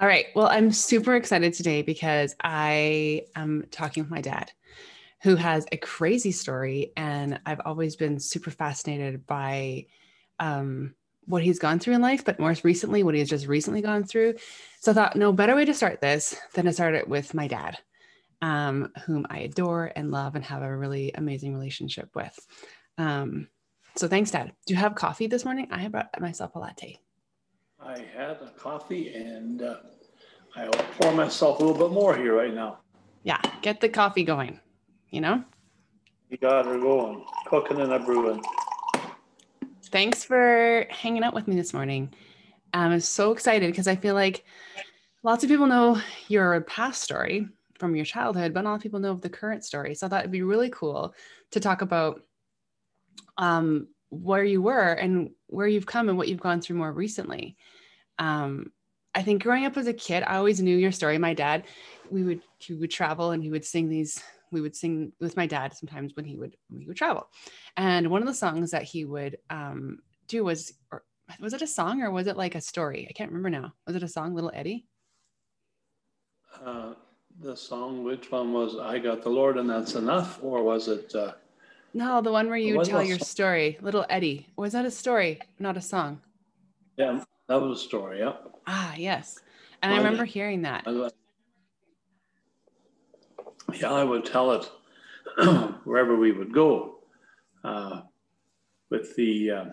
All right. Well, I'm super excited today because I am talking with my dad, who has a crazy story. And I've always been super fascinated by um, what he's gone through in life, but more recently, what he's just recently gone through. So I thought, no better way to start this than to start it with my dad, um, whom I adore and love and have a really amazing relationship with. Um, so thanks, Dad. Do you have coffee this morning? I brought myself a latte. I had a coffee and uh, I'll pour myself a little bit more here right now. Yeah, get the coffee going, you know? You got her going, cooking and a brewing. Thanks for hanging out with me this morning. I'm so excited because I feel like lots of people know your past story from your childhood, but not a lot of people know of the current story. So I thought it'd be really cool to talk about um, where you were and where you've come and what you've gone through more recently. Um, I think growing up as a kid, I always knew your story. My dad, we would he would travel and he would sing these. We would sing with my dad sometimes when he would when he would travel, and one of the songs that he would um, do was or, was it a song or was it like a story? I can't remember now. Was it a song, Little Eddie? Uh, the song, which one was "I Got the Lord and That's Enough," or was it? Uh, no, the one where you tell your story, Little Eddie. Was that a story, not a song? Yeah, that was a story. Yeah. Ah, yes. And I remember hearing that. Yeah, I would tell it wherever we would go uh, with the uh,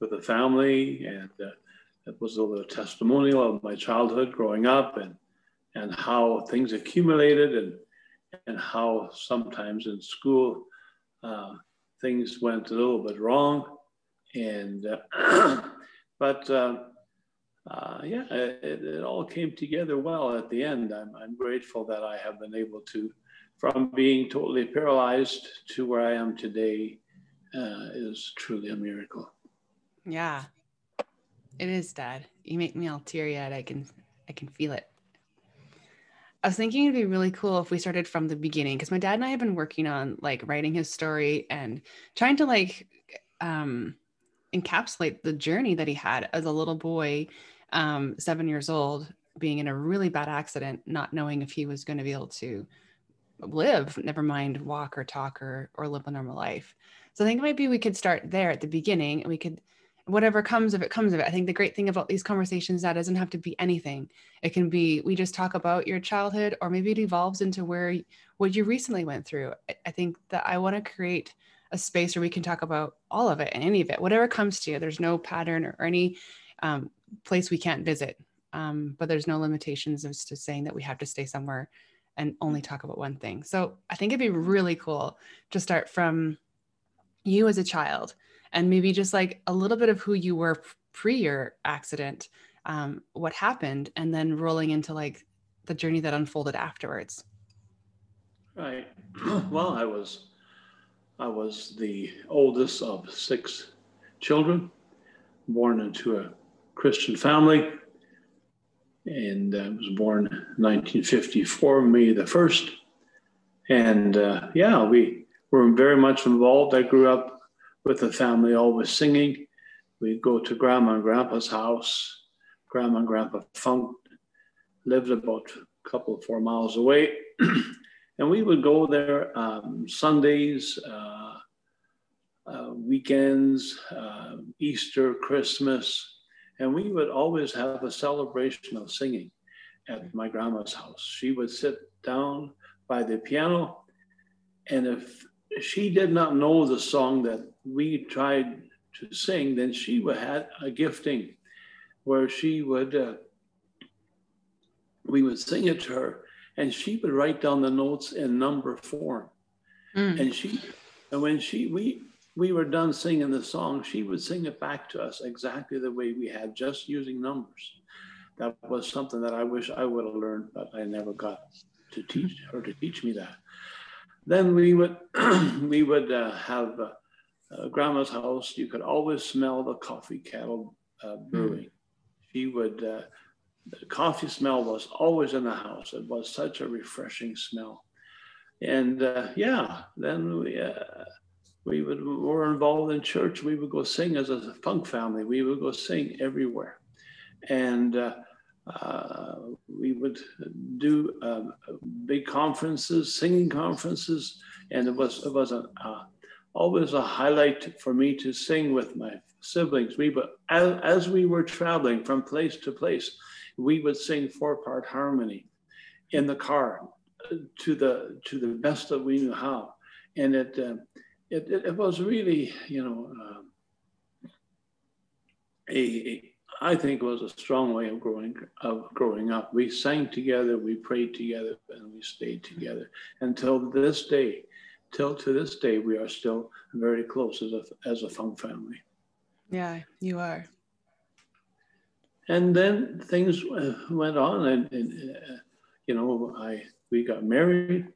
with the family, and uh, it was a little testimonial of my childhood growing up, and and how things accumulated, and and how sometimes in school uh, things went a little bit wrong, and uh, but uh, uh, yeah, it, it, all came together well at the end. I'm, I'm grateful that I have been able to, from being totally paralyzed to where I am today, uh, is truly a miracle. Yeah, it is, Dad. You make me all teary eyed. I can, I can feel it. I was thinking it'd be really cool if we started from the beginning because my dad and I have been working on like writing his story and trying to like um, encapsulate the journey that he had as a little boy, um, seven years old, being in a really bad accident, not knowing if he was going to be able to live, never mind walk or talk or or live a normal life. So I think maybe we could start there at the beginning and we could whatever comes of it comes of it. I think the great thing about these conversations that doesn't have to be anything. It can be we just talk about your childhood, or maybe it evolves into where what you recently went through. I think that I want to create a space where we can talk about all of it and any of it, whatever comes to you. There's no pattern or, any um, place we can't visit, um, but there's no limitations as to saying that we have to stay somewhere and only talk about one thing. So I think it'd be really cool to start from you as a child and maybe just like a little bit of who you were pre your accident, um, what happened, and then rolling into like the journey that unfolded afterwards. Right. Well, I was I was the oldest of six children, born into a Christian family, and I was born 1954, May the first. And uh, yeah, we were very much involved. I grew up with the family, always singing. We'd go to grandma and grandpa's house. Grandma and grandpa Funk lived about a couple of four miles away. and we would go there um, Sundays, uh, uh, weekends, uh, Easter, Christmas, and we would always have a celebration of singing at my grandma's house. She would sit down by the piano, and if she did not know the song that we tried to sing, then she had a gifting where she would, uh, we would sing it to her and she would write down the notes in number form. Mm. And she, and when she, we, we were done singing the song, she would sing it back to us exactly the way we had, just using numbers. That was something that I wish I would have learned, but I never got to teach her to teach me that. Then we would we would uh, have uh, uh, grandma's house. You could always smell the coffee kettle uh, brewing. Mm. She would uh, the coffee smell was always in the house. It was such a refreshing smell. And uh, yeah, then we we would were involved in church. We would go sing as a funk family. We would go sing everywhere, and uh, we would do uh, big conferences, singing conferences, and it was it was uh, always a highlight for me to sing with my siblings. We but as, as we were traveling from place to place, we would sing four part harmony in the car to the to the best that we knew how, and it uh, it, it, was really you know uh, a, a I think was a strong way of growing of growing up. We sang together, we prayed together, and we stayed together until this day. Till to this day, we are still very close as a as a Funk family. Yeah, you are. And then things went on, and, and uh, you know, I we got married.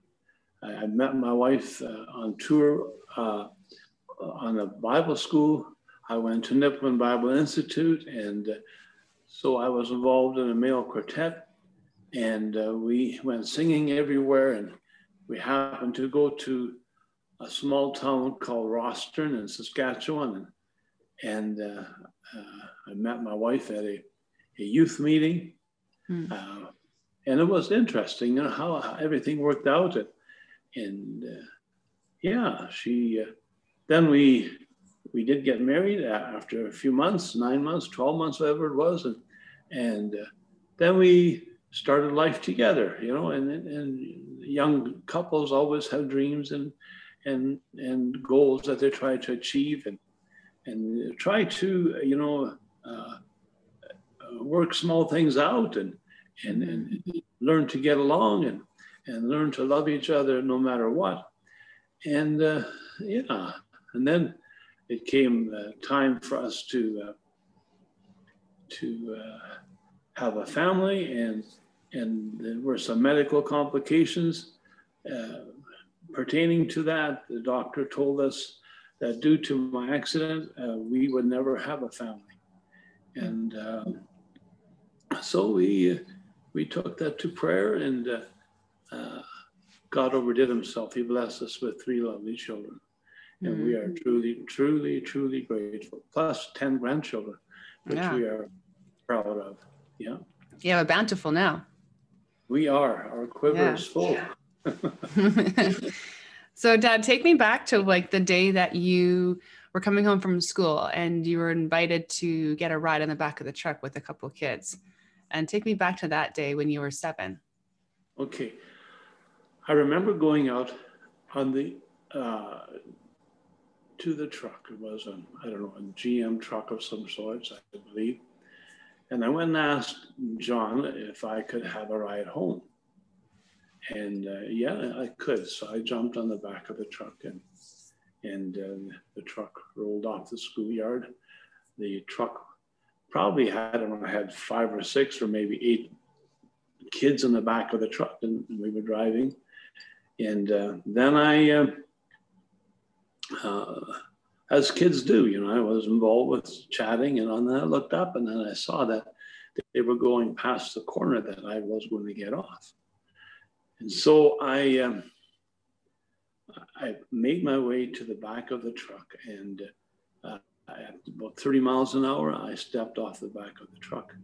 I, I met my wife uh, on tour uh, on a Bible school I went to Nipawin Bible Institute, and uh, so I was involved in a male quartet, and uh, we went singing everywhere. And we happened to go to a small town called Rosthern in Saskatchewan, and, and uh, uh, I met my wife at a, a youth meeting. Uh, and it was interesting, you know, how, how everything worked out. And, and uh, yeah, she. then we we did get married after a few months, nine months, 12 months, whatever it was. And, and uh, then we started life together, you know, and, and young couples always have dreams and, and, and goals that they try to achieve and, and try to, you know, uh, work small things out and, and, and learn to get along and, and learn to love each other no matter what. And uh, yeah, and then it came uh, time for us to uh, to uh, have a family, and and there were some medical complications uh, pertaining to that. The doctor told us that due to my accident, uh, we would never have a family, and so we we took that to prayer, and God overdid Himself. He blessed us with three lovely children. And mm-hmm. we are mm-hmm. truly, truly, truly grateful. Plus 10 grandchildren, which yeah. we are proud of. Yeah. Yeah, we're bountiful now. We are. Our quiver yeah. is full. so, Dad, take me back to like the day that you were coming home from school and you were invited to get a ride in the back of the truck with a couple of kids. And take me back to that day when you were seven. Okay. I remember going out on the uh, to the truck. It was a, I don't know, a GM truck of some sorts, I believe. And I went and asked John if I could have a ride home. And uh, yeah, I could. So I jumped on the back of the truck and and uh, the truck rolled off the schoolyard. The truck probably had, I don't know, had five or six or maybe eight kids in the back of the truck and we were driving. And uh, then I, uh, as kids do, you know, I was involved with chatting and then I looked up and then I saw that they were going past the corner that I was going to get off. And so I, um, I made my way to the back of the truck and uh, at about 30 miles an hour, I stepped off the back of the truck.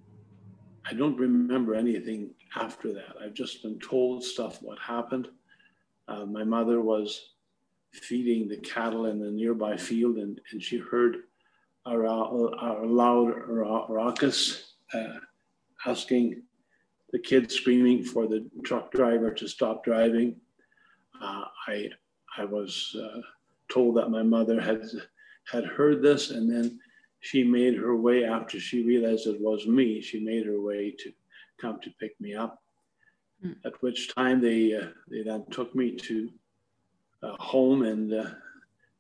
I don't remember anything after that. I've just been told stuff what happened. Uh, my mother was feeding the cattle in the nearby field, and, and she heard a, a, loud raucous uh, asking the kids screaming for the truck driver to stop driving. Uh, I, I was uh, told that my mother had, had heard this, and then she made her way after she realized it was me. She made her way to come to pick me up. Mm. At which time they uh, they then took me to uh, home, and uh,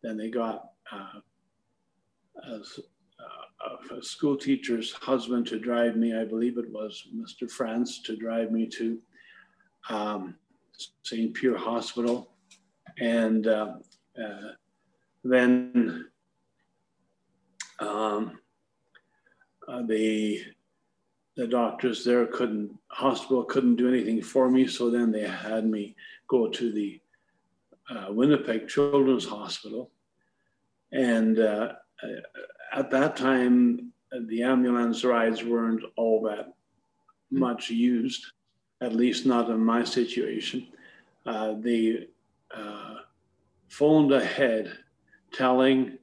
then they got uh, as, a school teacher's husband to drive me. I believe it was Mr. France to drive me to um, St. Pierre Hospital, and then um, uh, the the doctors there couldn't hospital couldn't do anything for me so then they had me go to the uh, Winnipeg Children's Hospital. And uh, at that time, the ambulance rides weren't all that much used, at least not in my situation. Uh, they uh, phoned ahead telling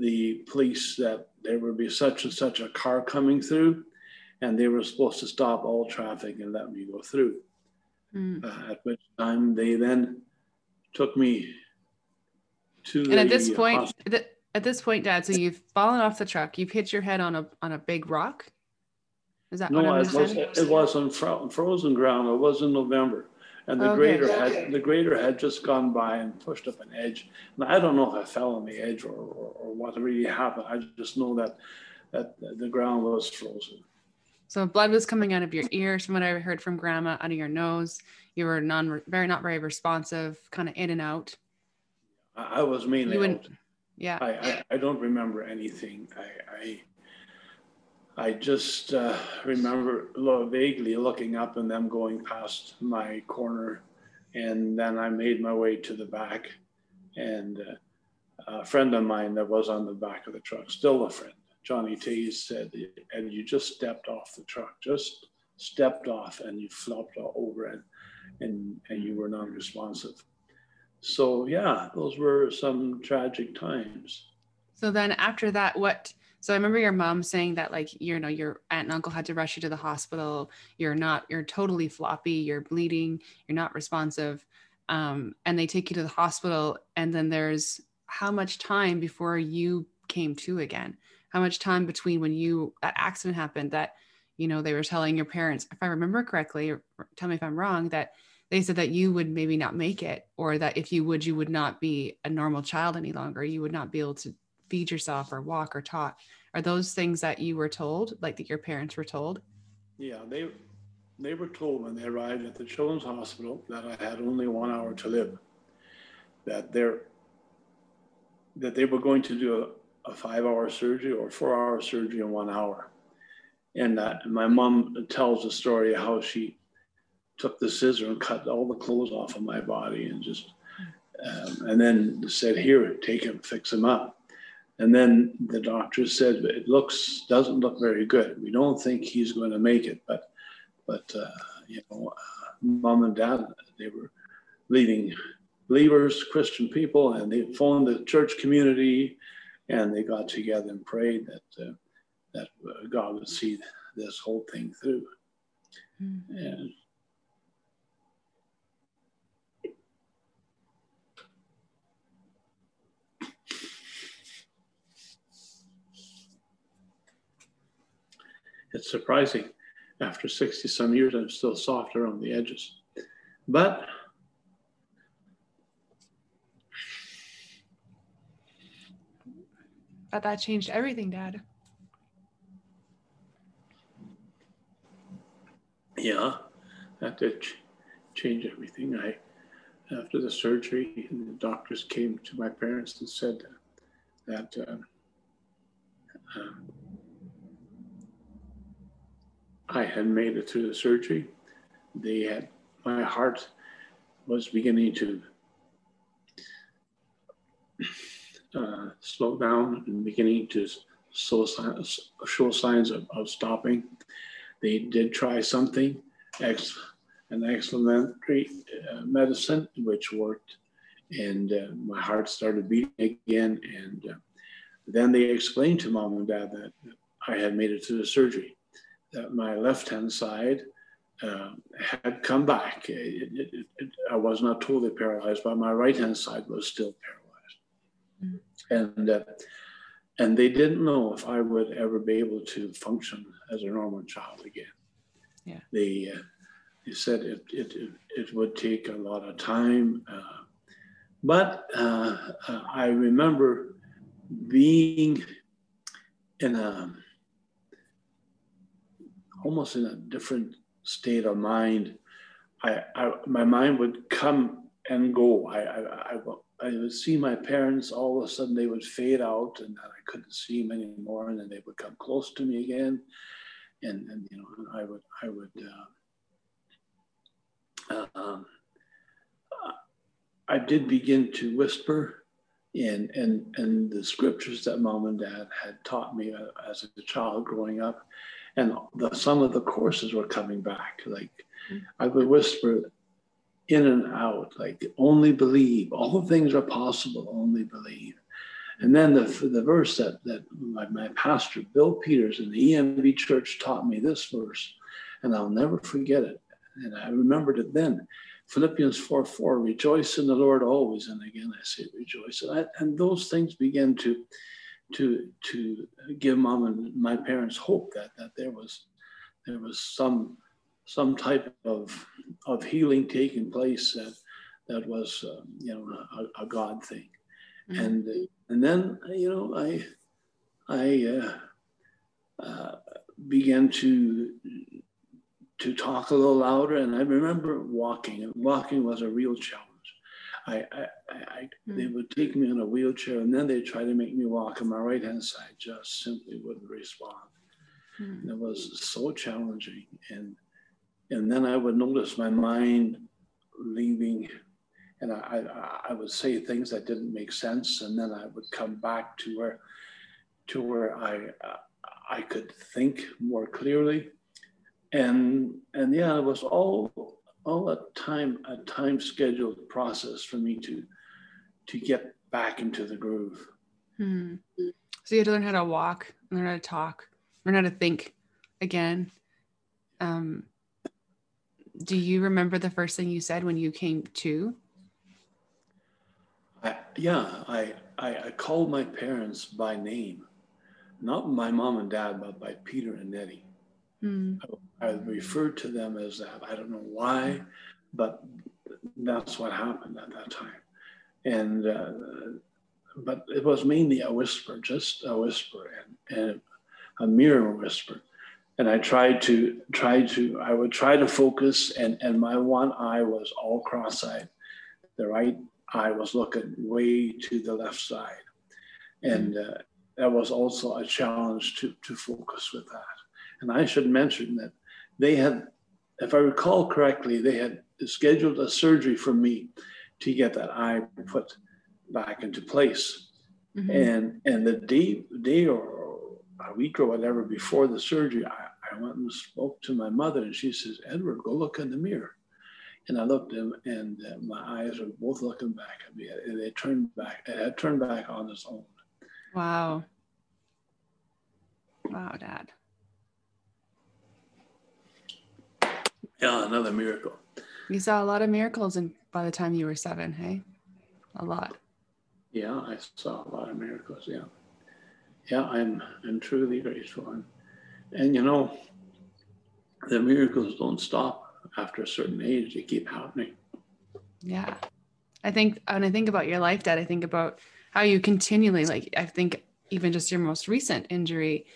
the police that there would be such and such a car coming through, and they were supposed to stop all traffic and let me go through. Mm. Uh, at which time they then took me to. And at this uh, point, at this point, Dad, so you've fallen off the truck, you've hit your head on a on a big rock. Is that no? It was, it was on fro- frozen ground. It was in November and the okay. grader had the grader had just gone by and pushed up an edge. And I don't know if I fell on the edge or, or, or what really happened. I just know that that the ground was frozen. So blood was coming out of your ears, from what I heard from Grandma, out of your nose. You were non very not very responsive, kind of in and out. I, was mainly out. Yeah. I, I, I don't remember anything. I, I I just uh, remember vaguely looking up and them going past my corner. And then I made my way to the back. And uh, a friend of mine that was on the back of the truck, still a friend, Johnny Tays said, and you just stepped off the truck, just stepped off and you flopped all over and, and, and you were non responsive. So, yeah, those were some tragic times. So then after that, what? So I remember your mom saying that like you know your aunt and uncle had to rush you to the hospital. You're not you're totally floppy. You're bleeding. You're not responsive. Um, and they take you to the hospital, and then there's how much time before you came to again? How much time between when you that accident happened that you know they were telling your parents, if I remember correctly, or tell me if I'm wrong, that they said that you would maybe not make it, or that if you would, you would not be a normal child any longer. You would not be able to feed yourself or walk or talk. Are those things that you were told, like that your parents were told? Yeah, they they were told when they arrived at the Children's Hospital that I had only one hour to live. That they're that they were going to do a, a five-hour surgery or four-hour surgery in one hour. And that my mom tells the story how she took the scissor and cut all the clothes off of my body and just um, and then said, "Here, take him, fix him up." And then the doctor said, it looks, doesn't look very good. We don't think he's going to make it. But, but uh, you know, uh, mom and dad, they were leading believers, Christian people, and they phoned the church community and they got together and prayed that, uh, that uh, God would see this whole thing through. Mm-hmm. And It's surprising. After 60 some years, I'm still soft around the edges. But but that changed everything, Dad. Yeah, that did change everything. I, after the surgery, the doctors came to my parents and said that uh, uh, I had made it through the surgery. They had my heart was beginning to uh, slow down and beginning to show signs, of, of stopping. They did try something, ex, an explanatory uh, medicine, which worked, and uh, my heart started beating again. And uh, then they explained to mom and dad that I had made it through the surgery that my left hand side uh, had come back. It, it, it, I was not totally paralyzed, but my right hand side was still paralyzed. And, uh, and they didn't know if I would ever be able to function as a normal child again. Yeah. They, uh, they said it, it, it, would take a lot of time. Uh, but uh, uh, I remember being in a almost in a different state of mind. I, I my mind would come and go. I, I, I, I, would see my parents, all of a sudden they would fade out and I couldn't see them anymore. And then they would come close to me again. And, and you know, I would, I would, uh, um, I did begin to whisper and, and, and the scriptures that mom and dad had taught me uh, as a child growing up and the, some of the courses were coming back. Like mm-hmm. I would whisper in and out, like only believe. All things are possible. Only believe. And then the, the verse that, that my, my pastor, Bill Peters in the EMB church taught me this verse, and I'll never forget it. And I remembered it then. Philippians 4 4, rejoice in the Lord always. And again, I say rejoice. And, I, and those things began to, to, to give mom and my parents hope that, that there was, there was some, some type of, of healing taking place that, that was, uh, you know, a, a God thing. Mm-hmm. And, and then, you know, I, I uh, uh, began to to talk a little louder. And I remember walking, and walking was a real challenge. I, I, I mm. they would take me in a wheelchair, and then they try to make me walk, and my right hand side just simply wouldn't respond. Mm. it was so challenging, and and then I would notice my mind leaving, and I, I, I would say things that didn't make sense, and then I would come back to where to where I I could think more clearly and and yeah, it was all all a time a time scheduled process for me to to get back into the groove. Hmm. So you had to learn how to walk, learn how to talk, learn how to think again. Um, do you remember the first thing you said when you came to? I, yeah, I, I I called my parents by name, not my mom and dad, but by Peter and Nettie. Mm. I, I referred to them as that. I don't know why, but that's what happened at that time. And uh, but it was mainly a whisper, just a whisper, and, and a mere whisper. And I tried to try to I would try to focus, and and my one eye was all cross-eyed. The right eye was looking way to the left side, and uh, that was also a challenge to to focus with that. And I should mention that they had, if I recall correctly, they had scheduled a surgery for me to get that eye put back into place. Mm-hmm. And and the day day or a week or whatever before the surgery, I, I went and spoke to my mother, and she says, "Edward, go look in the mirror." And I looked at him, and uh, my eyes were both looking back at me, and they turned back. It had turned back on its own. Wow. Wow, Dad. Yeah, another miracle. You saw a lot of miracles and by the time you were seven, hey? A lot. Yeah, I saw a lot of miracles, yeah. Yeah, I'm I'm truly grateful. And, and you know, the miracles don't stop after a certain age, they keep happening. Yeah. I think when I think about your life, Dad, I think about how you continually like I think even just your most recent injury,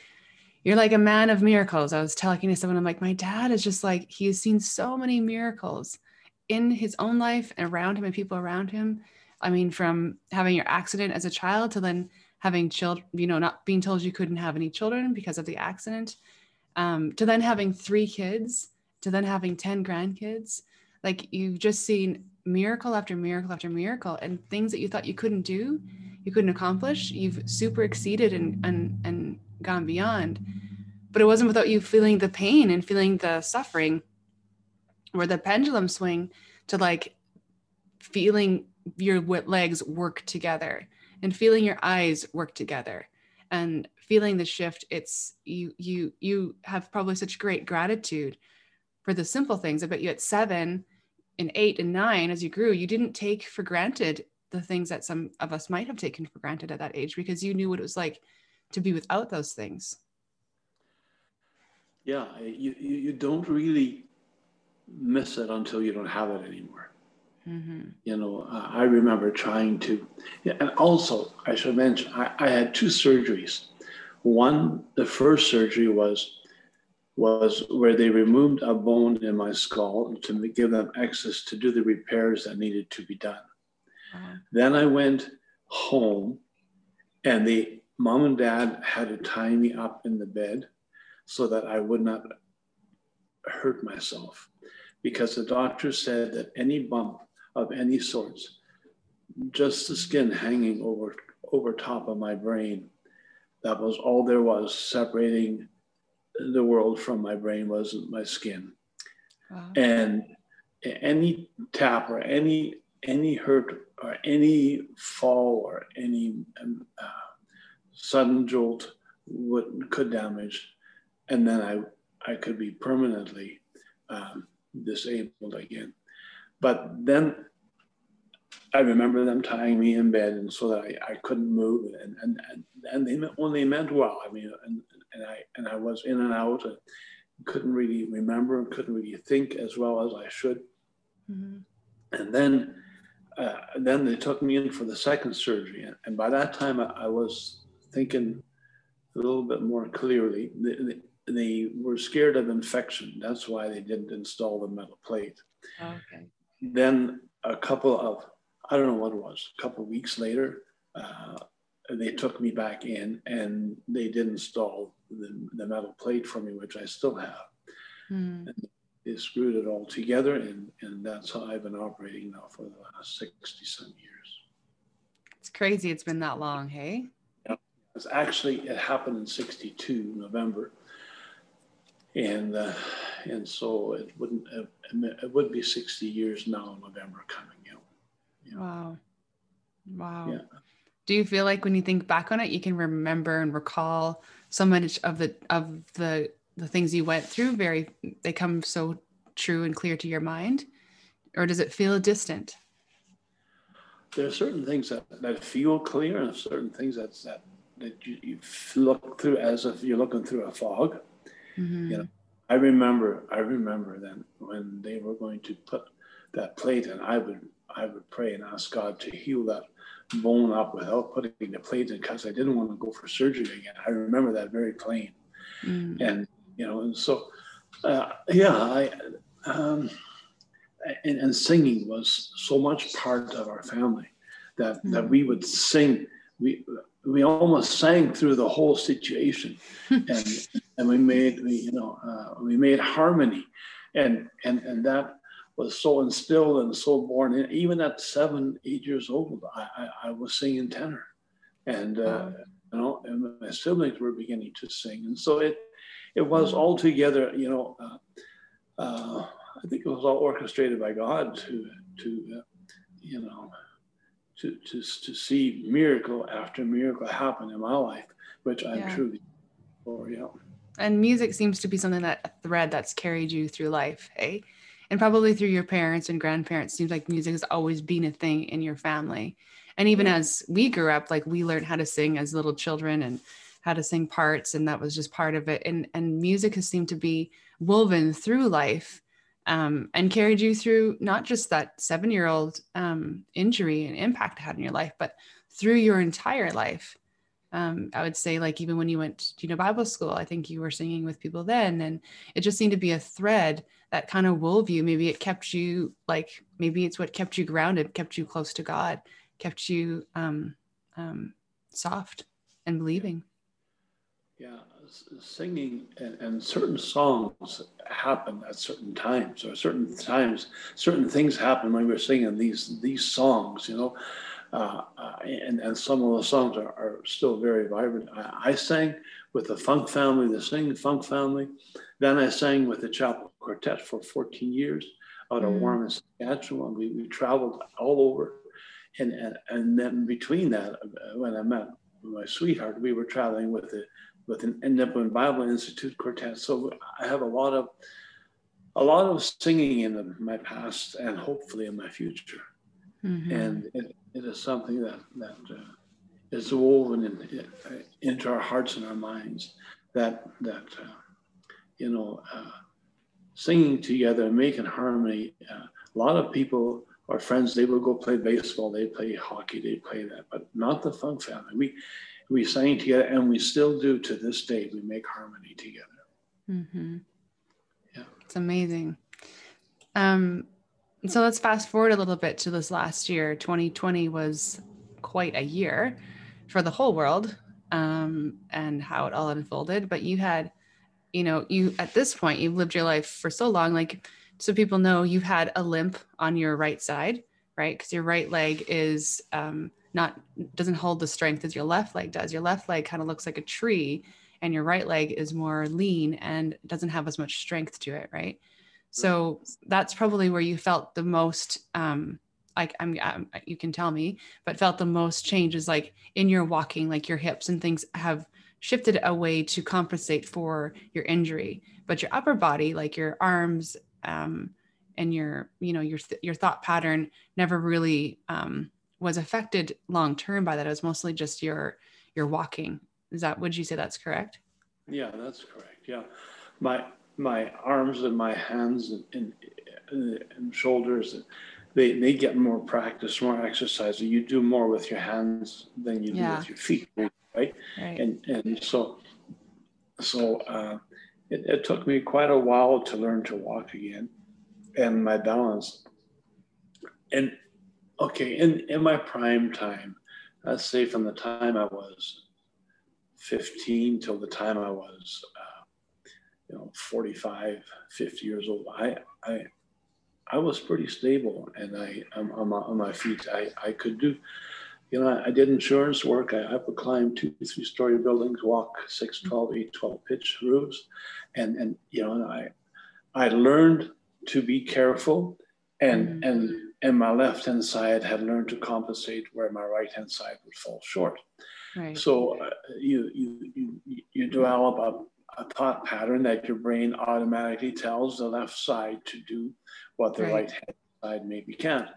you're like a man of miracles. I was talking to someone, I'm like, my dad is just like, he's seen so many miracles in his own life and around him and people around him. I mean, from having your accident as a child to then having children, you know, not being told you couldn't have any children because of the accident, um, to then having three kids, to then having 10 grandkids. Like you've just seen miracle after miracle after miracle and things that you thought you couldn't do, you couldn't accomplish, you've super exceeded and, and, and gone beyond but it wasn't without you feeling the pain and feeling the suffering or the pendulum swing to like feeling your legs work together and feeling your eyes work together and feeling the shift it's you you you have probably such great gratitude for the simple things i bet you at seven and eight and nine as you grew you didn't take for granted the things that some of us might have taken for granted at that age because you knew what it was like to be without those things. Yeah you, you don't really miss it until you don't have it anymore mm-hmm. you know i remember trying to yeah, and also i should mention I, I had two surgeries one the first surgery was was where they removed a bone in my skull to give them access to do the repairs that needed to be done. Uh-huh. Then I went home and the mom and dad had to tie me up in the bed so that I would not hurt myself because the doctor said that any bump of any sorts, just the skin hanging over over top of my brain, that was all there was separating the world from my brain was my skin. Wow. And any tap or any any hurt or any fall or any um, uh, sudden jolt would could damage, and then I I could be permanently um, disabled again. But then I remember them tying me in bed and so that I, I couldn't move and, and, and, and they they meant well, I mean, and, and I, and I was in and out and couldn't really remember and couldn't really think as well as I should. Mm-hmm. And then, uh, then they took me in for the second surgery. And, and by that time I, I, was thinking a little bit more clearly. They, they, they, were scared of infection. That's why they didn't install the metal plate. Okay. Then a couple of I don't know what it was, a couple of weeks later, uh, they took me back in and they did install the, the metal plate for me, which I still have. Mm. And they screwed it all together, and, and that's how I've been operating now for the last 60 some years. It's crazy it's been that long, hey? Yeah. It's actually, it happened in 62, November. And uh, and so it wouldn't it would be 60 years now November coming Wow. Wow. Yeah. Do you feel like when you think back on it, you can remember and recall so much of the of the the things you went through? Very, they come so true and clear to your mind, or does it feel distant? There are certain things that, that feel clear, and certain things that's that that you, you look through as if you're looking through a fog. Mm-hmm. You know, I remember, I remember then when they were going to put that plate, and I would I would pray and ask God to heal that bone up without putting the plate in because I didn't want to go for surgery again. I remember that very plain. Mm. And, you know, and so, uh, yeah, I, um, and, and, singing was so much part of our family that, mm. that we would sing. We, we almost sang through the whole situation and, and we made, we, you know, uh, we made harmony and, and, and that, was so instilled and so born in. Even at seven, eight years old, I, I, I was singing tenor, and uh, you know, and my siblings were beginning to sing, and so it it was all together. You know, uh, uh, I think it was all orchestrated by God to to uh, you know to to to see miracle after miracle happen in my life, which I'm yeah. truly for. Yeah. And music seems to be something that a thread that's carried you through life. Hey and probably through your parents and grandparents seems like music has always been a thing in your family. And even as we grew up like we learned how to sing as little children and how to sing parts and that was just part of it. And and music has seemed to be woven through life um, and carried you through not just that seven year old um, injury and impact it had in your life but through your entire life um, I would say like even when you went to you know Bible school, I think you were singing with people then, and it just seemed to be a thread that kind of wove you. Maybe it kept you like maybe it's what kept you grounded, kept you close to God, kept you um, um, soft and believing. Yeah, singing and, and certain songs happen at certain times, or certain times, certain things happen when we're singing these these songs. You know uh, uh, and, and some of the songs are, are still very vibrant. I, I, sang with the funk family, the singing funk family. Then I sang with the chapel quartet for 14 years out of mm. Warman, Saskatchewan. We, we traveled all over. And, and, and then between that, when I met my sweetheart, we were traveling with the with an Independent Bible Institute quartet. So I have a lot of a lot of singing in my past and hopefully in my future. Mm-hmm. And it, it is something that, that uh, is woven in, into our hearts and our minds that, that uh, you know, uh, singing together, making harmony. Uh, a lot of people, our friends, they would go play baseball, they play hockey, they play that, but not the Funk family. We, we sang together and we still do to this day. We make harmony together. Mm-hmm. Yeah. It's amazing. Um, so let's fast forward a little bit to this last year. 2020 was quite a year for the whole world um, and how it all unfolded. But you had, you know, you at this point, you've lived your life for so long. Like, so people know you've had a limp on your right side, right? Because your right leg is um, not, doesn't hold the strength as your left leg does. Your left leg kind of looks like a tree and your right leg is more lean and doesn't have as much strength to it right so that's probably where you felt the most um like I'm, I'm you can tell me but felt the most changes like in your walking like your hips and things have shifted away to compensate for your injury. But your upper body like your arms um, and your you know your your thought pattern never really um, was affected long term by that. It was mostly just your your walking. Is that would you say that's correct? Yeah that's correct. Yeah. My my arms and my hands and, and, and shoulders they, they get more practice more exercise you do more with your hands than you yeah. do with your feet right, right. and and so so uh, it, it took me quite a while to learn to walk again and my balance. And okay, in, in my prime time, let's say from the time I was 15 till the time I was, uh, you know, 45, 50 years old, I, I, I was pretty stable and I, I'm on my, on my feet. I, I could do, you know, I did insurance work. I, I would climb two, three story buildings, walk 6, 12, 8, 12 pitch roofs. And, and, you know, and I, I learned to be careful and mm-hmm. and and my left hand side had learned to compensate where my right hand side would fall short right. so uh, you, you you you develop a, thought pattern that your brain automatically tells the left side to do what the right, right hand side maybe can't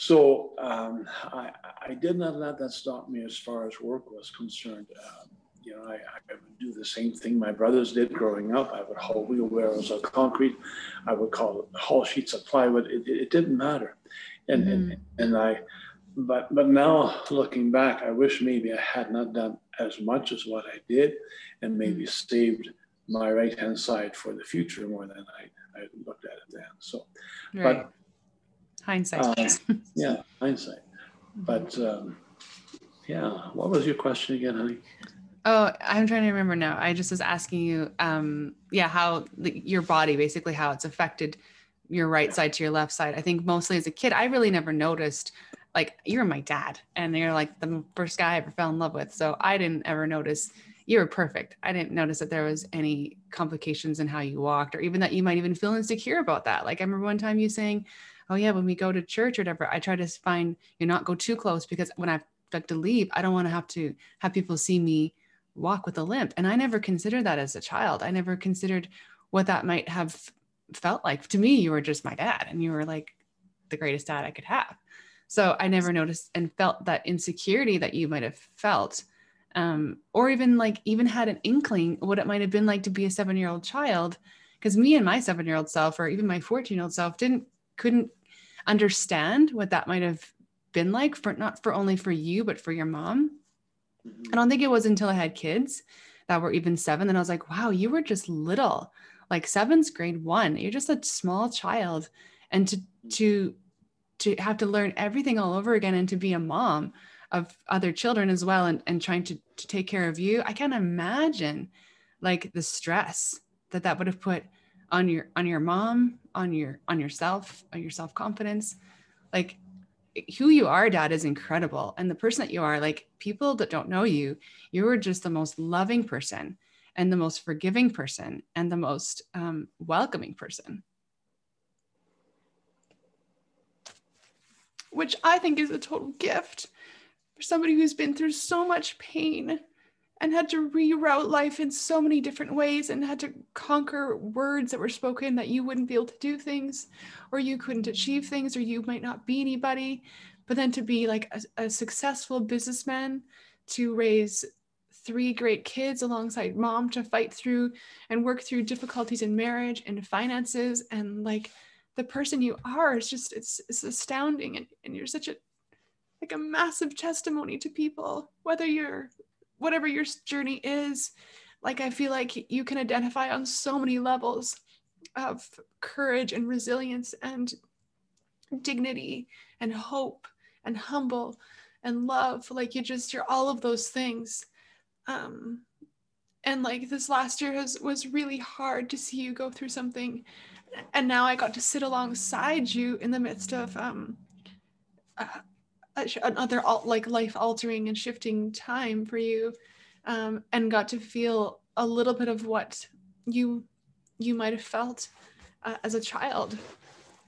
so um, I, I did not let that stop me as far as work was concerned. Um, you know, I, I, would do the same thing my brothers did growing up. I would haul wheelbarrows of concrete. I would call haul sheets of plywood. It, it didn't matter. And, mm-hmm. and, and I, but, but now looking back, I wish maybe I had not done as much as what I did and maybe mm-hmm. saved my right hand side for the future more than I, I looked at it then. So, right. but hindsight. Um, yeah, hindsight. But um, yeah, what was your question again, honey? Oh, I'm trying to remember now. I just was asking you, um, yeah, how the, your body basically how it's affected your right side to your left side. I think mostly as a kid, I really never noticed. Like you're my dad, and you're like the first guy I ever fell in love with. So I didn't ever notice you were perfect. I didn't notice that there was any complications in how you walked, or even that you might even feel insecure about that. Like I remember one time you saying, "Oh yeah, when we go to church or whatever, I try to find you not go too close because when I have to leave, I don't want to have to have people see me." walk with a limp. And I never considered that as a child. I never considered what that might have felt like. To me, you were just my dad and you were like the greatest dad I could have. So I never noticed and felt that insecurity that you might have felt. Um, or even like even had an inkling what it might have been like to be a seven year old child because me and my seven year old self or even my 14 year old self didn't couldn't understand what that might have been like for not for only for you but for your mom I don't think it was until I had kids that were even seven. Then I was like, wow, you were just little. Like seven's grade one. You're just a small child. And to to to have to learn everything all over again and to be a mom of other children as well and, and trying to, to take care of you. I can't imagine like the stress that that would have put on your on your mom, on your on yourself, on your self-confidence. Like who you are, dad, is incredible. And the person that you are, like people that don't know you, you are just the most loving person and the most forgiving person and the most um, welcoming person. Which I think is a total gift for somebody who's been through so much pain and had to reroute life in so many different ways and had to conquer words that were spoken that you wouldn't be able to do things or you couldn't achieve things or you might not be anybody. But then to be like a, a successful businessman to raise three great kids alongside mom to fight through and work through difficulties in marriage and finances and like the person you are is just it's, it's astounding. And, and you're such a like a massive testimony to people whether you're whatever your journey is. Like i feel like you can identify on so many levels of courage and resilience and dignity and hope and humble and love. Like you just you're all of those things. Um and like this last year has was really hard to see you go through something and now i got to sit alongside you in the midst of um uh, another like life altering and shifting time for you um, and got to feel a little bit of what you you might have felt uh, as a child.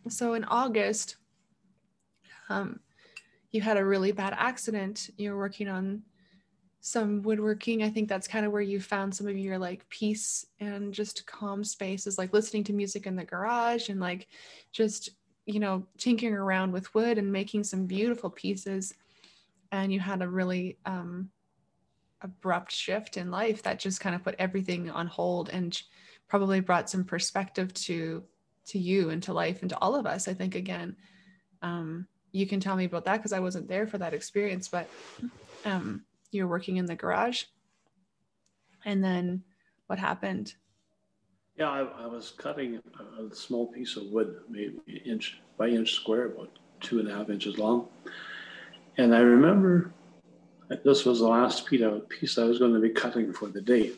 So in August, um, you had a really bad accident. You were working on some woodworking. I think that's kind of where you found some of your like peace and just calm spaces, like listening to music in the garage and like just, you know, tinkering around with wood and making some beautiful pieces. And you had a really um, abrupt shift in life that just kind of put everything on hold and probably brought some perspective to to you and to life and to all of us i think again um, you can tell me about that because i wasn't there for that experience but um, you were working in the garage. And then what happened? Yeah i, I was cutting a, small piece of wood maybe inch by inch square about two and a half inches long. And i remember this was the last piece i was going to be cutting for the day.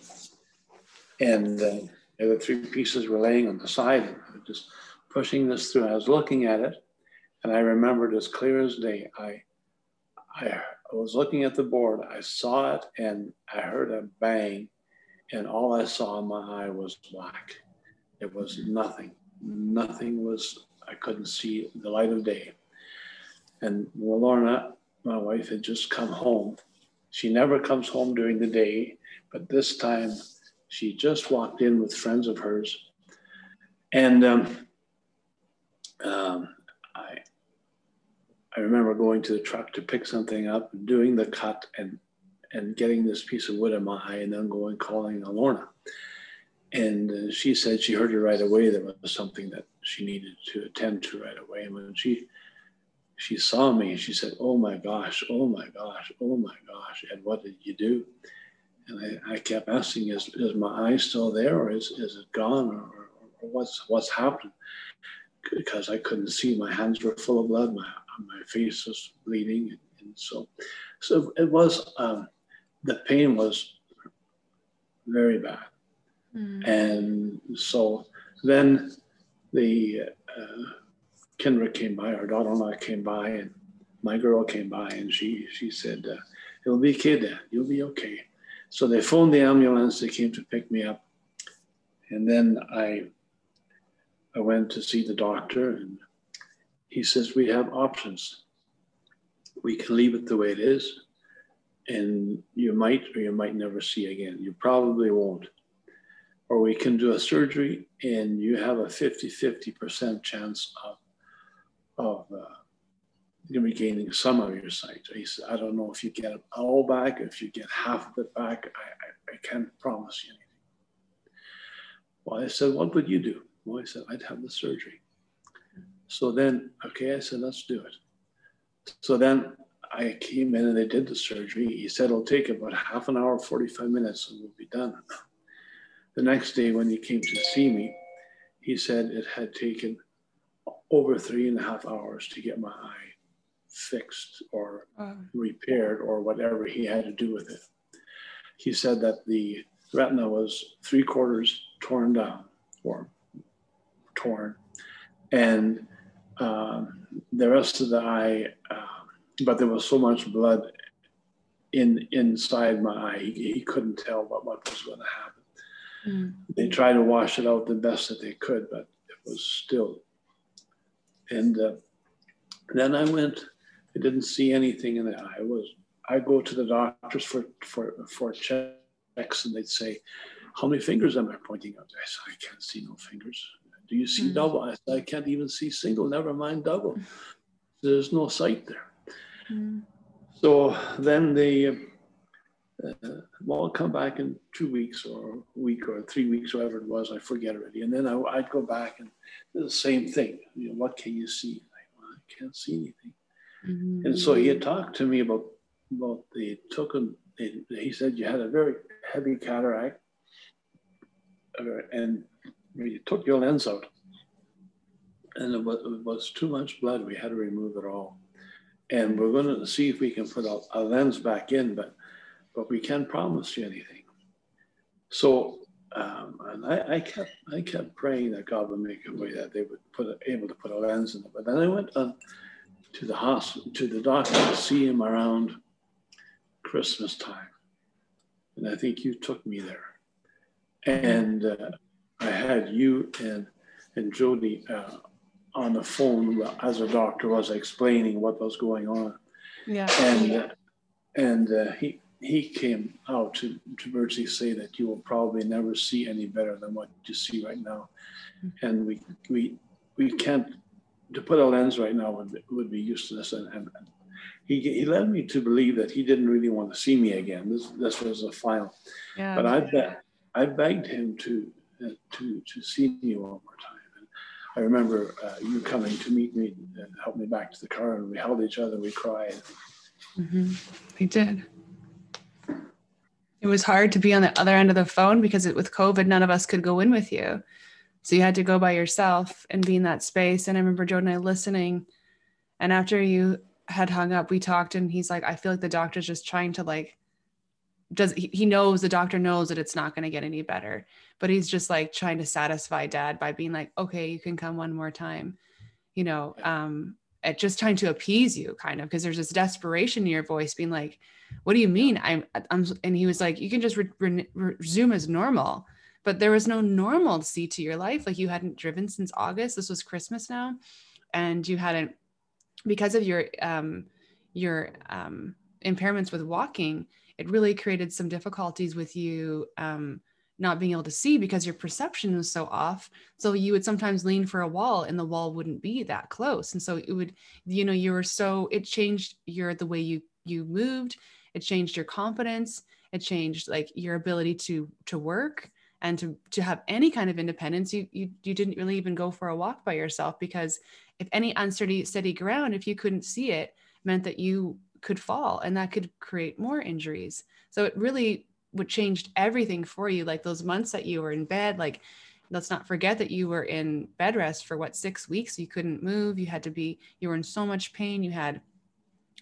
And uh, the three pieces were laying on the side and i was just pushing this through. I was looking at it and i remembered as clear as day i i I was looking at the board, I saw it, and I heard a bang, and all I saw in my eye was black. It was nothing. Nothing was, I couldn't see the light of day. And Lorna, my wife, had just come home. She never comes home during the day, but this time she just walked in with friends of hers. And um, um, I remember going to the truck to pick something up, doing the cut, and and getting this piece of wood in my eye, and then going calling Alorna. And uh, she said she heard it right away. There was something that she needed to attend to right away. And when she she saw me, she said, "Oh my gosh! Oh my gosh! Oh my gosh!" And what did you do? And I, I kept asking, "Is is my eye still there, or is is it gone, or, or, what's what's happened?" Because I couldn't see. My hands were full of blood. My my face was bleeding, and, and so so it was. Um, the pain was very bad, mm. and so then the uh, Kendra came by, our daughter-in-law came by, and my girl came by, and she she said, uh, "It'll be okay, Dad. You'll be okay." So they phoned the ambulance. They came to pick me up, and then I I went to see the doctor, and he says we have options. We can leave it the way it is, and you might or you might never see again. You probably won't. Or we can do a surgery, and you have a 50 50% chance of, of uh, regaining some of your sight. He said, I don't know if you get it all back, if you get half of it back, I, I, I can't promise you anything. Well, I said, What would you do? Well, I said, I'd have the surgery. So then, okay, I said, let's do it. So then I came in and they did the surgery. He said it'll take about half an hour, 45 minutes, and we'll be done. The next day, when he came to see me, he said it had taken over three and a half hours to get my eye fixed or repaired or whatever he had to do with it. He said that the retina was three quarters torn down or torn, and um, the rest of the eye, uh, but there was so much blood in inside my eye, he, he couldn't tell what, what was going to happen. Mm. They tried to wash it out the best that they could, but it was still. And uh, then I went. I didn't see anything in the eye. I was. I go to the doctors for for for checks, and they'd say, "How many fingers am I pointing out?" I said, "I can't see no fingers." Do you see mm. double? I, I can't even see single, never mind double. There's no sight there. Mm. So then they, uh, well, I'll come back in two weeks or a week or three weeks, whatever it was, I forget already. And then I, would go back and the same thing. You know, what can you see? I, well, I can't see anything. Mm-hmm. And so he had talked to me about, about the token. He said you had a very heavy cataract and we took your lens out and it was, it was, too much blood. We had to remove it all. And we're going to see if we can put a, a lens back in, but but we can't promise you anything. So um, and I, I, kept I kept praying that God would make a way that they would put a, able to put a lens in it. But then I went on to the hospital to the doctor to see him around Christmas time, and I think you took me there. And uh, I had you and and Jody uh, on the phone as a doctor was explaining what was going on. Yeah. And uh, and uh, he he came out to to virtually say that you will probably never see any better than what you see right now, mm-hmm. and we we we can't to put a lens right now would be, would be useless and, and he, he led me to believe that he didn't really want to see me again. This this was the final. Yeah. But I be, I begged him to to to see me one more time. And I remember uh, you coming to meet me and help me back to the car, and we held each other. We cried. Mm-hmm. We did. It was hard to be on the other end of the phone because it, with COVID, none of us could go in with you. So you had to go by yourself and be in that space. And I remember Joe and I listening. And after you had hung up, we talked and he's like, I feel like the doctor's just trying to like, does he, he knows the doctor knows that it's not going to get any better, but he's just like trying to satisfy dad by being like, okay, you can come one more time, you know, um, at just trying to appease you kind of, because there's this desperation in your voice being like, what do you mean? I'm, I'm, and he was like, you can just re- re- resume as normal, but there was no normalcy to your life. Like you hadn't driven since August. This was Christmas now. And you hadn't because of your um, your um, impairments with walking, it really created some difficulties with you um, not being able to see because your perception was so off. So you would sometimes lean for a wall and the wall wouldn't be that close. And so it would, you know, you were so it changed your the way you you moved. It changed your confidence. It changed like your ability to to work and to to have any kind of independence. You you you didn't really even go for a walk by yourself because if any unsteady steady ground, if you couldn't see it, meant that you could fall and that could create more injuries. So it really would changed everything for you. Like those months that you were in bed, like let's not forget that you were in bed rest for what six weeks. You couldn't move. You had to be, you were in so much pain. You had,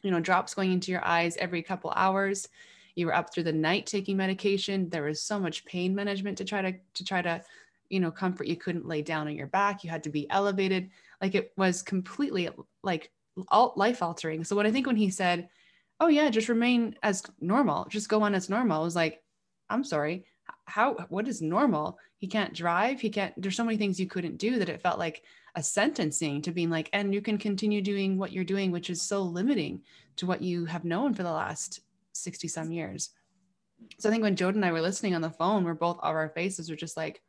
you know, drops going into your eyes every couple hours. You were up through the night taking medication. There was so much pain management to try to to try to, you know, comfort. You couldn't lay down on your back. You had to be elevated like it was completely like life altering. So what i think when he said oh yeah just remain as normal just go on as normal I was like i'm sorry. How what is normal? He can't drive. He can't there's so many things you couldn't do that it felt like a sentencing to being like and you can continue doing what you're doing which is so limiting to what you have known for the last 60 some years. So i think when Jody and i were listening on the phone we're both of our faces were just like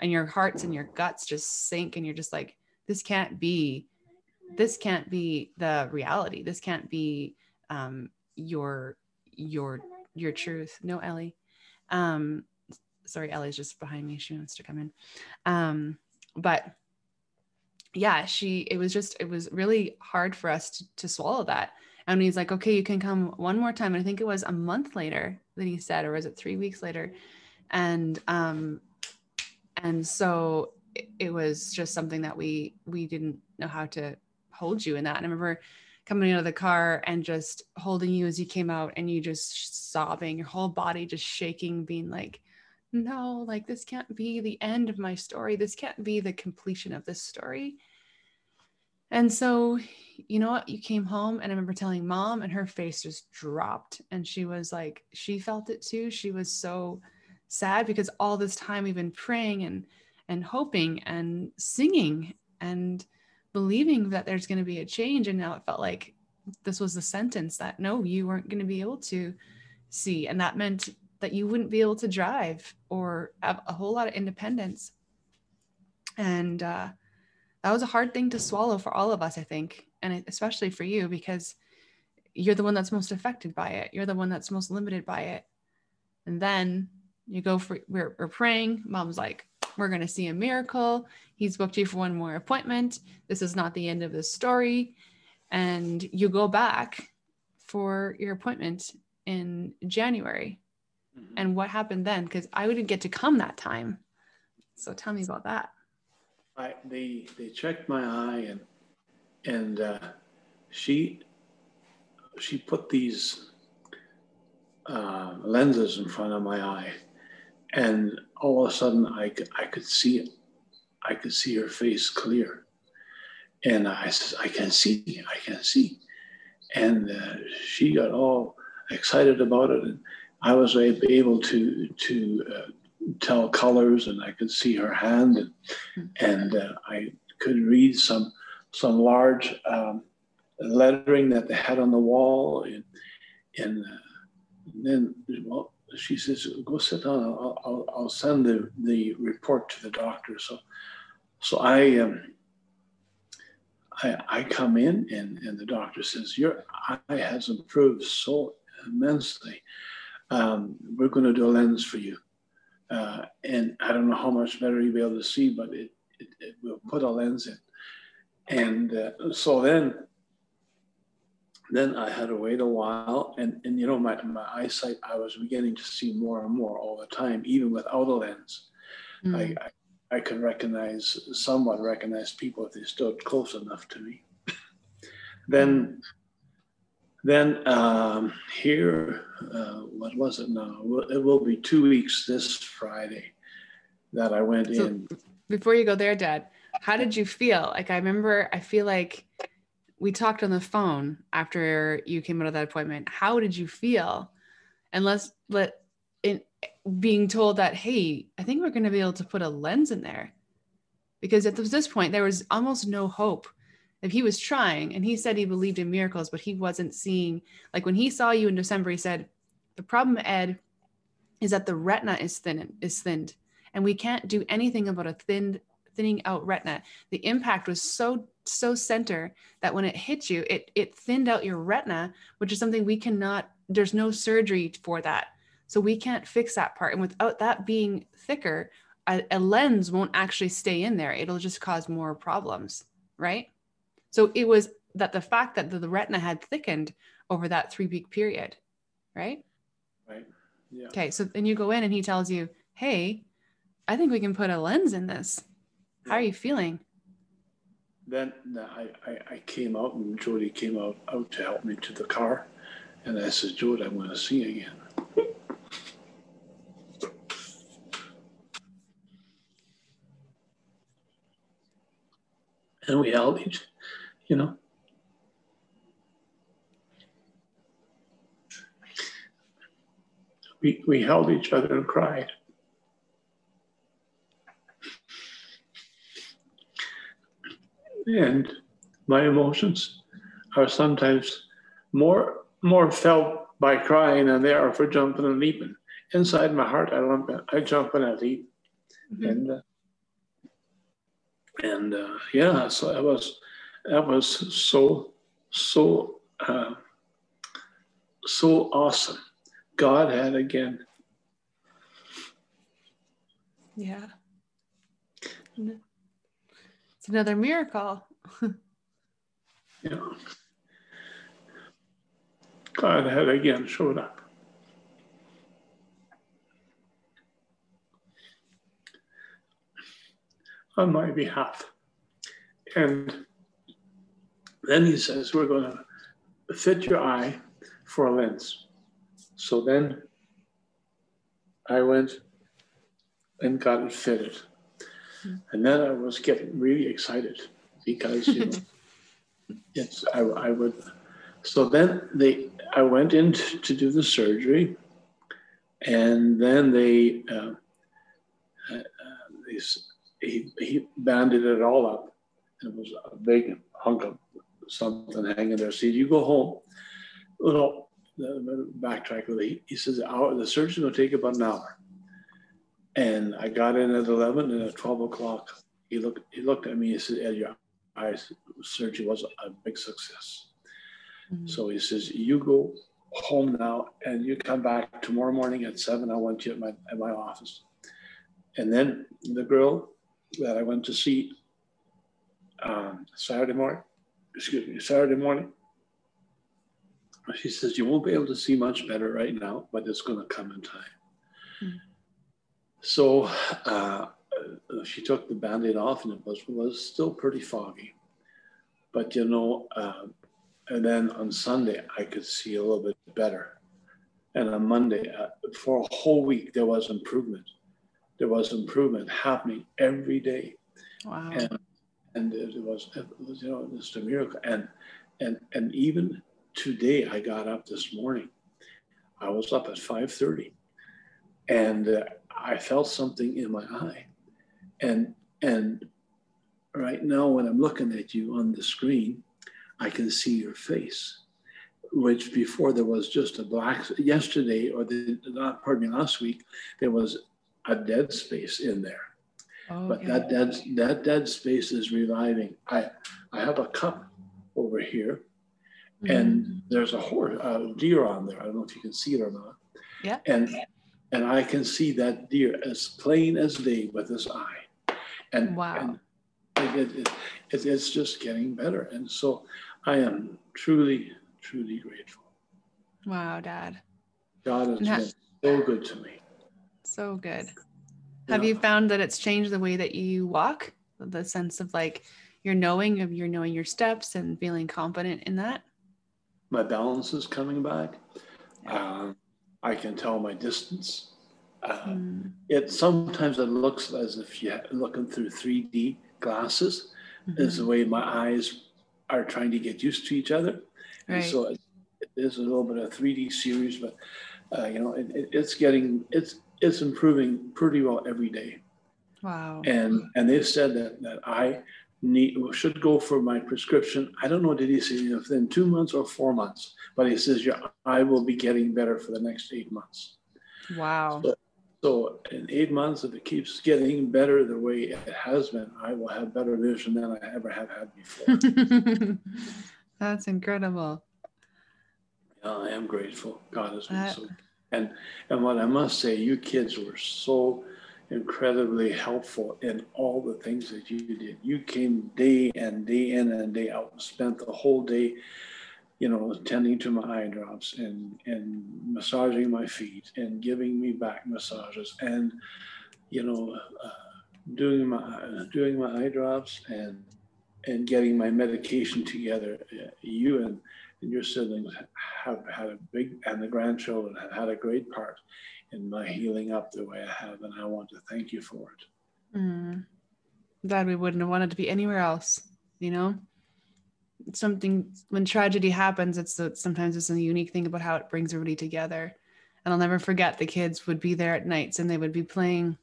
and your hearts and your guts just sink and you're just like this can't be this can't be the reality. This can't be um, your your your truth. No ellie. Um sorry ellie's just behind me. She wants to come in. Um but yeah she it was just it was really hard for us to, to swallow that. And he's like okay you can come one more time. And i think it was a month later that he said or was it three weeks later? And um and so it, was just something that we we didn't know how to hold you in that. And I remember coming out of the car and just holding you as you came out and you just sobbing, your whole body just shaking, being like, no, like this can't be the end of my story. This can't be the completion of this story. And so, you know what? You came home, and I remember telling mom, and her face just dropped. And she was like, she felt it too. She was so sad because all this time we've been praying and and hoping and singing and believing that there's going to be a change and now it felt like this was the sentence that no you weren't going to be able to see and that meant that you wouldn't be able to drive or have a whole lot of independence. And uh, that was a hard thing to swallow for all of us i think and especially for you because you're the one that's most affected by it. You're the one that's most limited by it. And then you go for we're, we're praying. Mom's like we're going to see a miracle. He's booked you for one more appointment. This is not the end of the story. And you go back for your appointment in January. Mm-hmm. And what happened then? Because I wouldn't get to come that time. So tell me about that. I, they they checked my eye and and uh, she she put these uh, lenses in front of my eye and all of a sudden I, I could see it. I could see her face clear. And I said, I can see, I can see. And uh, she got all excited about it. And, I was able to to uh, tell colors, and I could see her hand, and and uh, I could read some some large um, lettering that they had on the wall, and and, uh, and then well, she says, "Go sit down. I'll, I'll, I'll send the the report to the doctor." So so I um, I, I come in and, and the doctor says, Your eye has improved so immensely. Um, we're going to do a lens for you. Uh, and I don't know how much better you'll be able to see, but it, it, it will put a lens in. And uh, so then, then I had to wait a while, and, and you know, my, my eyesight, I was beginning to see more and more all the time, even without a lens. Mm. I, I I can recognize, somewhat recognize people if they stood close enough to me. then, then um, here, uh, what was it now? It will be two weeks this Friday that I went so in. Before you go there, Dad, how did you feel? Like I remember, I feel like we talked on the phone after you came out of that appointment. How did you feel? And let's let in being told that, hey, I think we're going to be able to put a lens in there. Because at this point, there was almost no hope. If he was trying and he said he believed in miracles, but he wasn't seeing, like when he saw you in December, he said, The problem, Ed, is that the retina is thin is thinned. And we can't do anything about a thinned thinning out retina. The impact was so so center that when it hit you, it it thinned out your retina, which is something we cannot. There's no surgery for that. So we can't fix that part. And without that being thicker, a, a, lens won't actually stay in there. It'll just cause more problems, right? So it was that the fact that the, the retina had thickened over that three week period, right? Right. Yeah. Okay. So then you go in and he tells you, hey, I think we can put a lens in this. How are you feeling? Then I, I, I came out and Jody came out, out to help me to the car. And I said, Jody, I want to see you again. and we held each, you know. We, we held each other and cried. And my emotions are sometimes more more felt by crying than they are for jumping and leaping. Inside my heart, I lump I jump and I leap, mm-hmm. and uh, and uh, yeah, so that was that was so so uh, so awesome. God had again. Yeah. It's another miracle. yeah. God had again showed up. on my behalf. And then he says, We're going to fit your eye for a lens. So then I went and got it fitted. And then I was getting really excited because, you know, it's, I, I would. So then they, I went in to do the surgery, and then they, uh, uh, they he, he banded it all up. And it was a big hunk of something hanging there. See, you go home, little backtrack. He, he says hour, the surgery will take about an hour. And I got in at 11 and at 12 o'clock, he looked, he looked at me and said, your eyes surgery was a big success. Mm-hmm. So he says, you go home now and you come back tomorrow morning at seven. I want you at my, at my office. And then the girl that I went to see um, Saturday morning, excuse me, Saturday morning. She says, You won't be able to see much better right now, but it's going to come in time. Mm. So uh, she took the band aid off and it was, was still pretty foggy. But you know, uh, and then on Sunday, I could see a little bit better. And on Monday, uh, for a whole week, there was improvement there was improvement happening every day. Wow. And, and it was, it was, you know, just a miracle. And, and, and even today, I got up this morning. I was up at 5:30, and uh, I felt something in my eye, and and right now when I'm looking at you on the screen, I can see your face, which before there was just a black. Yesterday or the not pardon me last week, there was a dead space in there. Oh, but that dead that dead space is reviving. I I have a cup over here, mm-hmm. and there's a horse, a deer on there. I don't know if you can see it or not. Yeah. And and I can see that deer as plain as day with this eye. And wow. And it, it, it, it's just getting better. And so I am truly, truly grateful. Wow, Dad. God has been so good to me. So good. Have you found that it's changed the way that you walk? The sense of like you're knowing of you're knowing your steps and feeling confident in that? My balance is coming back. Um, I can tell my distance. Uh, mm. It sometimes it looks as if you're looking through 3D glasses. Mm-hmm. Is the way my eyes are trying to get used to each other. Right. And so it, it is a little bit of 3D series, but uh, you know, it, it, it's getting it's it's improving pretty well every day. Wow. And and they said that that I need should go for my prescription. I don't know did he say within two months or four months, but he says your eye will be getting better for the next eight months. Wow. So, so in eight months, if it keeps getting better the way it has been, I will have better vision than I ever have had before. That's incredible. Yeah, I am grateful. God has been that... so. And and what I must say, you kids were so incredibly helpful in all the things that you did. You came day and day in and day out, spent the whole day, you know, tending to my eye drops and and massaging my feet and giving me back massages and, you know, uh, doing my doing my eye drops and and getting my medication together. You and and your siblings have had a big, and the grandchildren have had a great part in my healing up the way I have, and I want to thank you for it. Mm. Glad we wouldn't have wanted to be anywhere else, you know? Something when tragedy happens, it's sometimes it's a unique thing about how it brings everybody together. And I'll never forget the kids would be there at nights and they would be playing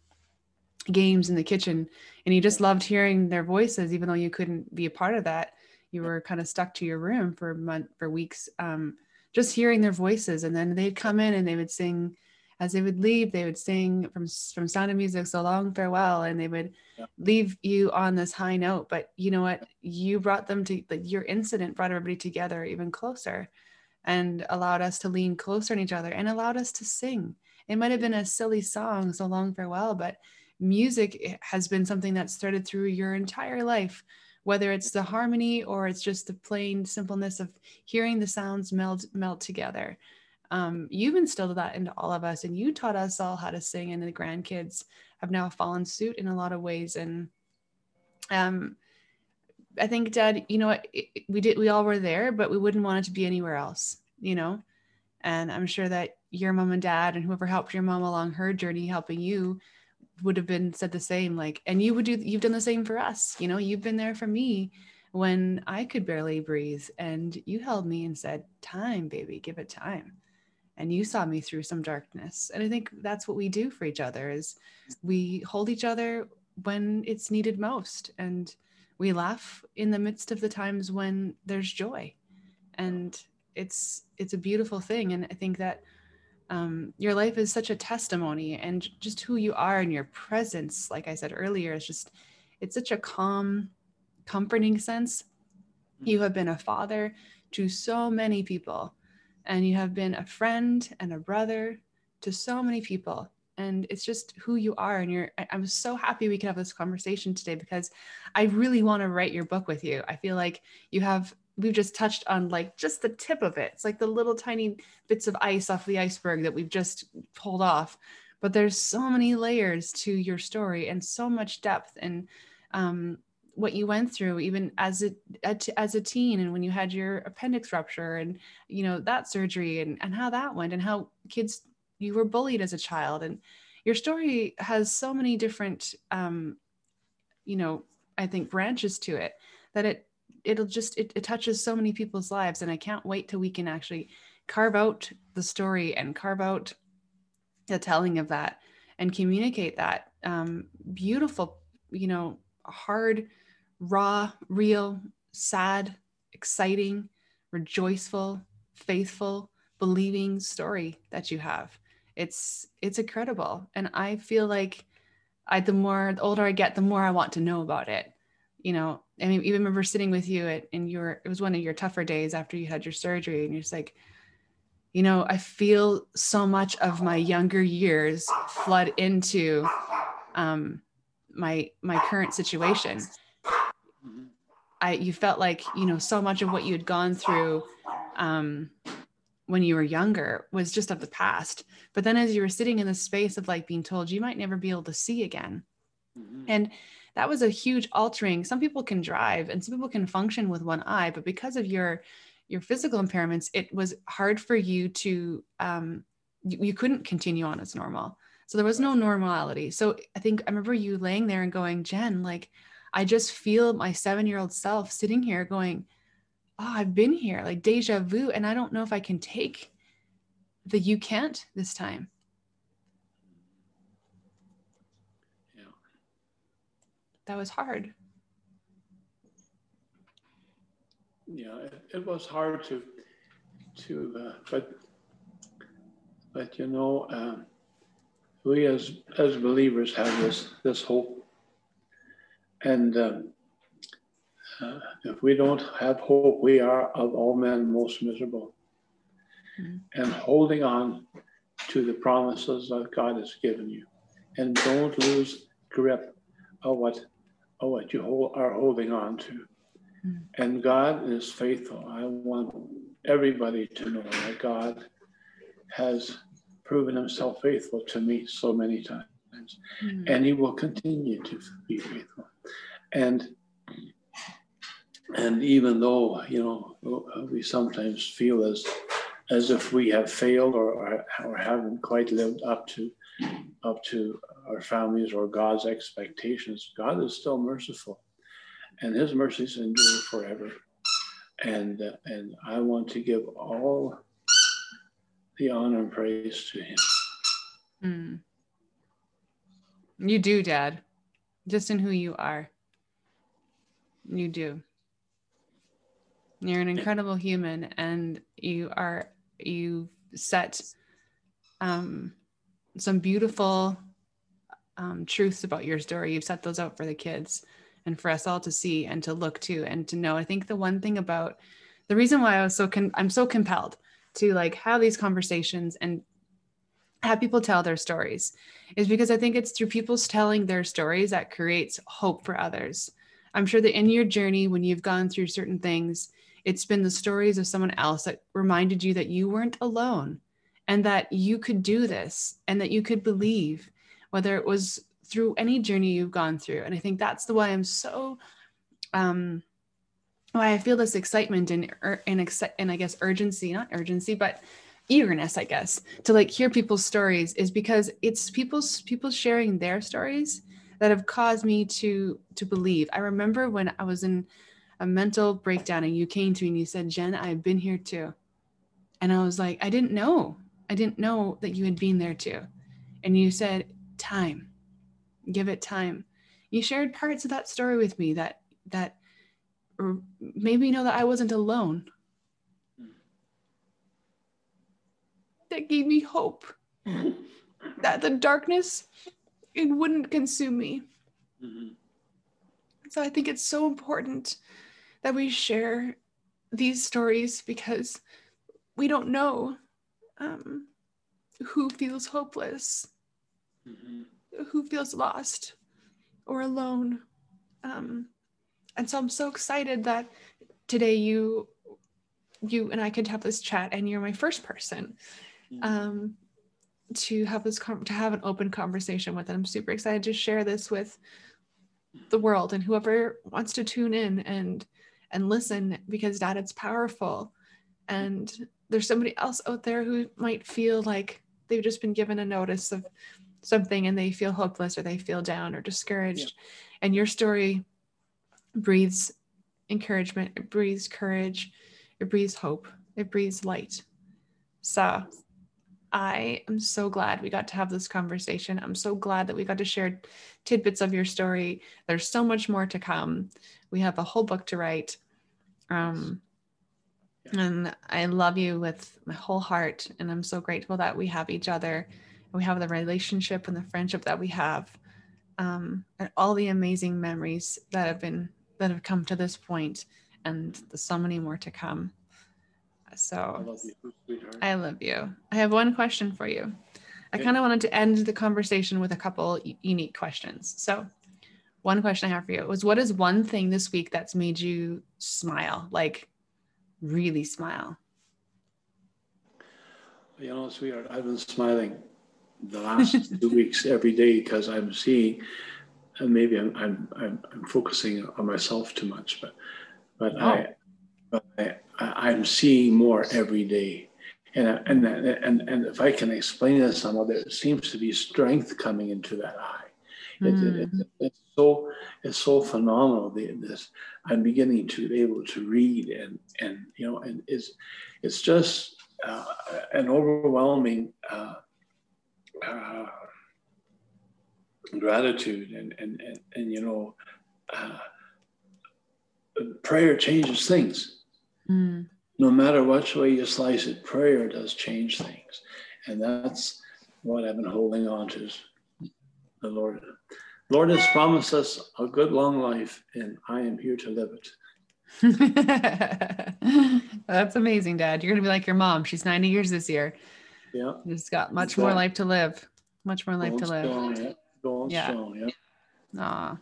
games in the kitchen, and you just loved hearing their voices, even though you couldn't be a part of that. You were kind of stuck to your room for month, for weeks, um, just hearing their voices, and then they'd come in and they would sing as they would leave, they would sing from from Sound of Music, so long farewell, and they would yeah. leave you on this high note. But you know what? You brought them to like your incident brought everybody together even closer, and allowed us to lean closer on each other, and allowed us to sing. It might have been a silly song, so long farewell, but music eh, has been something that's threaded through your entire life whether it's the harmony or it's just the plain simpleness of hearing the sounds meld melt together um, you've instilled that into all of us and you taught us all how to sing and the grandkids have now fallen suit in a lot of ways and um, i think dad you know we did we all were there but we wouldn't want it to be anywhere else you know? And i'm sure that your mom and dad and whoever helped your mom along her journey helping you would have been said the same like and you would do you've done the same for us you know? You've been there for me when i could barely breathe and you held me and said time baby give it time and you saw me through some darkness. And i think that's what we do for each other is we hold each other when it's needed most and we laugh in the midst of the times when there's joy. And it's it's a beautiful thing. And i think that um, your life is such a testimony and just who you are and your presence like i said earlier is just it's such a calm comforting sense. You have been a father to so many people and you have been a friend and a brother to so many people. And it's just who you are. And you're i'm so happy we can have this conversation today because i really want to write your book with you. I feel like you have we've just touched on like just the tip of it. It's like the little tiny bits of ice off the iceberg that we've just pulled off. But there's so many layers to your story and so much depth. And um, what you went through even as a as a teen and when you had your appendix rupture and you know that surgery and and how that went and how kids you were bullied as a child. And your story has so many different um you know i think branches to it that it it'll just it, it touches so many people's lives. And i can't wait till we can actually carve out the story and carve out the telling of that and communicate that um, beautiful, you know, hard, raw, real, sad, exciting, rejoiceful, faithful, believing story that you have. It's it's incredible, and I feel like I the more the older I get, the more I want to know about it. You know, I mean, even remember sitting with you at in your it was one of your tougher days after you had your surgery, and you're just like, you know, I feel so much of my younger years flood into um, my my current situation. I you felt like you know so much of what you had gone through um, when you were younger was just of the past. But then as you were sitting in the space of like being told you might never be able to see again, mm-hmm. and that was a huge altering. Some people can drive and some people can function with one eye, but because of your your physical impairments, it was hard for you to, um, you, you couldn't continue on as normal. So there was no normality. So I think I remember you laying there and going, Jen, like, I just feel my seven year old self sitting here going, Oh, I've been here, like deja vu. And I don't know if I can take the you can't this time. Yeah. That was hard. yeah, it, it was hard to, to, uh, but, but you know, um, we as as believers have this this hope, and um, uh, if we don't have hope, we are of all men most miserable. Mm-hmm. And holding on to the promises that God has given you, and don't lose grip of what of what you hold, are holding on to. And God is faithful. I want everybody to know that God has proven himself faithful to me so many times. Mm. And he will continue to be faithful. And and even though, you know, we sometimes feel as as if we have failed or, or, haven't quite lived up to up to our families or God's expectations, God is still merciful and his mercies endure forever. And, uh, and I want to give all the honor and praise to him. Mm. You do, Dad, just in who you are. You do. You're an incredible human, and you are you set um, some beautiful um, truths about your story. You've set those out for the kids and for us all to see and to look to and to know. I think the one thing about the reason why I was so con- I'm so compelled to like have these conversations and have people tell their stories is because I think it's through people's telling their stories that creates hope for others. I'm sure that in your journey, when you've gone through certain things, it's been the stories of someone else that reminded you that you weren't alone and that you could do this and that you could believe, whether it was through any journey you've gone through. And I think that's the why I'm so um why I feel this excitement and and, and I guess urgency, not urgency, but eagerness, I guess, to like hear people's stories is because it's people's people sharing their stories that have caused me to to believe. I remember when I was in a mental breakdown and you came to me and you said, Jen, I've been here too. And I was like, I didn't know. I didn't know that you had been there too. And you said, time give it time you shared parts of that story with me that that made me know that i wasn't alone that gave me hope that the darkness it wouldn't consume me mm-hmm. so i think it's so important that we share these stories because we don't know um, who feels hopeless mm-hmm who feels lost or alone. Um, and so I'm so excited that today you you and I could have this chat and you're my first person mm-hmm. um, to have this com- to have an open conversation with. And I'm super excited to share this with the world and whoever wants to tune in and and listen because that it's powerful and there's somebody else out there who might feel like they've just been given a notice of something and they feel hopeless or they feel down or discouraged. Yeah. And your story breathes encouragement, it breathes courage, it breathes hope, it breathes light. So I am so glad we got to have this conversation. I'm so glad that we got to share tidbits of your story. There's so much more to come. We have a whole book to write. Um, and I love you with my whole heart. And I'm so grateful that we have each other. And we have the relationship and the friendship that we have. Um, and all the amazing memories that have been that have come to this point and there's so many more to come. So I love you, sweetheart. I love you. I have one question for you. I kind of wanted to end the conversation with a couple unique questions. So, one question I have for you was what is one thing this week that's made you smile, like really smile? You know, sweetheart, I've been smiling the last two weeks every day because I'm seeing, and maybe I'm, I'm, I'm, I'm, focusing on myself too much, but, but oh. I, but I, I'm seeing more every day. And, and, and, and if I can explain this somehow, there seems to be strength coming into that eye. Mm. it, it, it's so it's so phenomenal. This I'm beginning to be able to read and and you know and it's it's just uh, an overwhelming uh, uh, gratitude and and and, and you know uh, prayer changes things. Mm. No matter which way you slice it, prayer does change things. And that's what I've been holding on to. The Lord. Lord has promised us a good long life, and I am here to live it. That's amazing, Dad. You're gonna be like your mom. She's 90 years this year. Yeah. She's got much more life to live. Much more life to live. Strong, yeah. Going yeah. strong, yeah. Aw.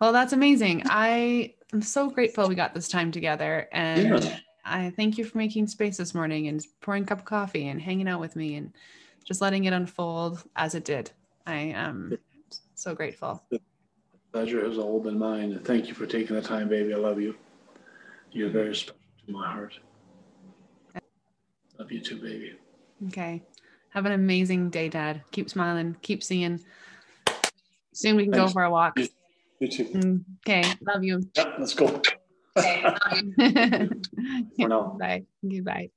Well, that's amazing. I am so grateful we got this time together. And yeah. I thank you for making space this morning and pouring a cup of coffee and hanging out with me and just letting it unfold as it did. I am so grateful. The pleasure has all been mine. And thank you for taking the time, baby. I love you. You're very special to my heart. Love you too, baby. Okay. Have an amazing day, Dad. Keep smiling. Keep seeing. Soon we can Thanks. go for a walk. You, too. Mm, okay. Love you. Yeah, let's go. For now. Bye. Goodbye.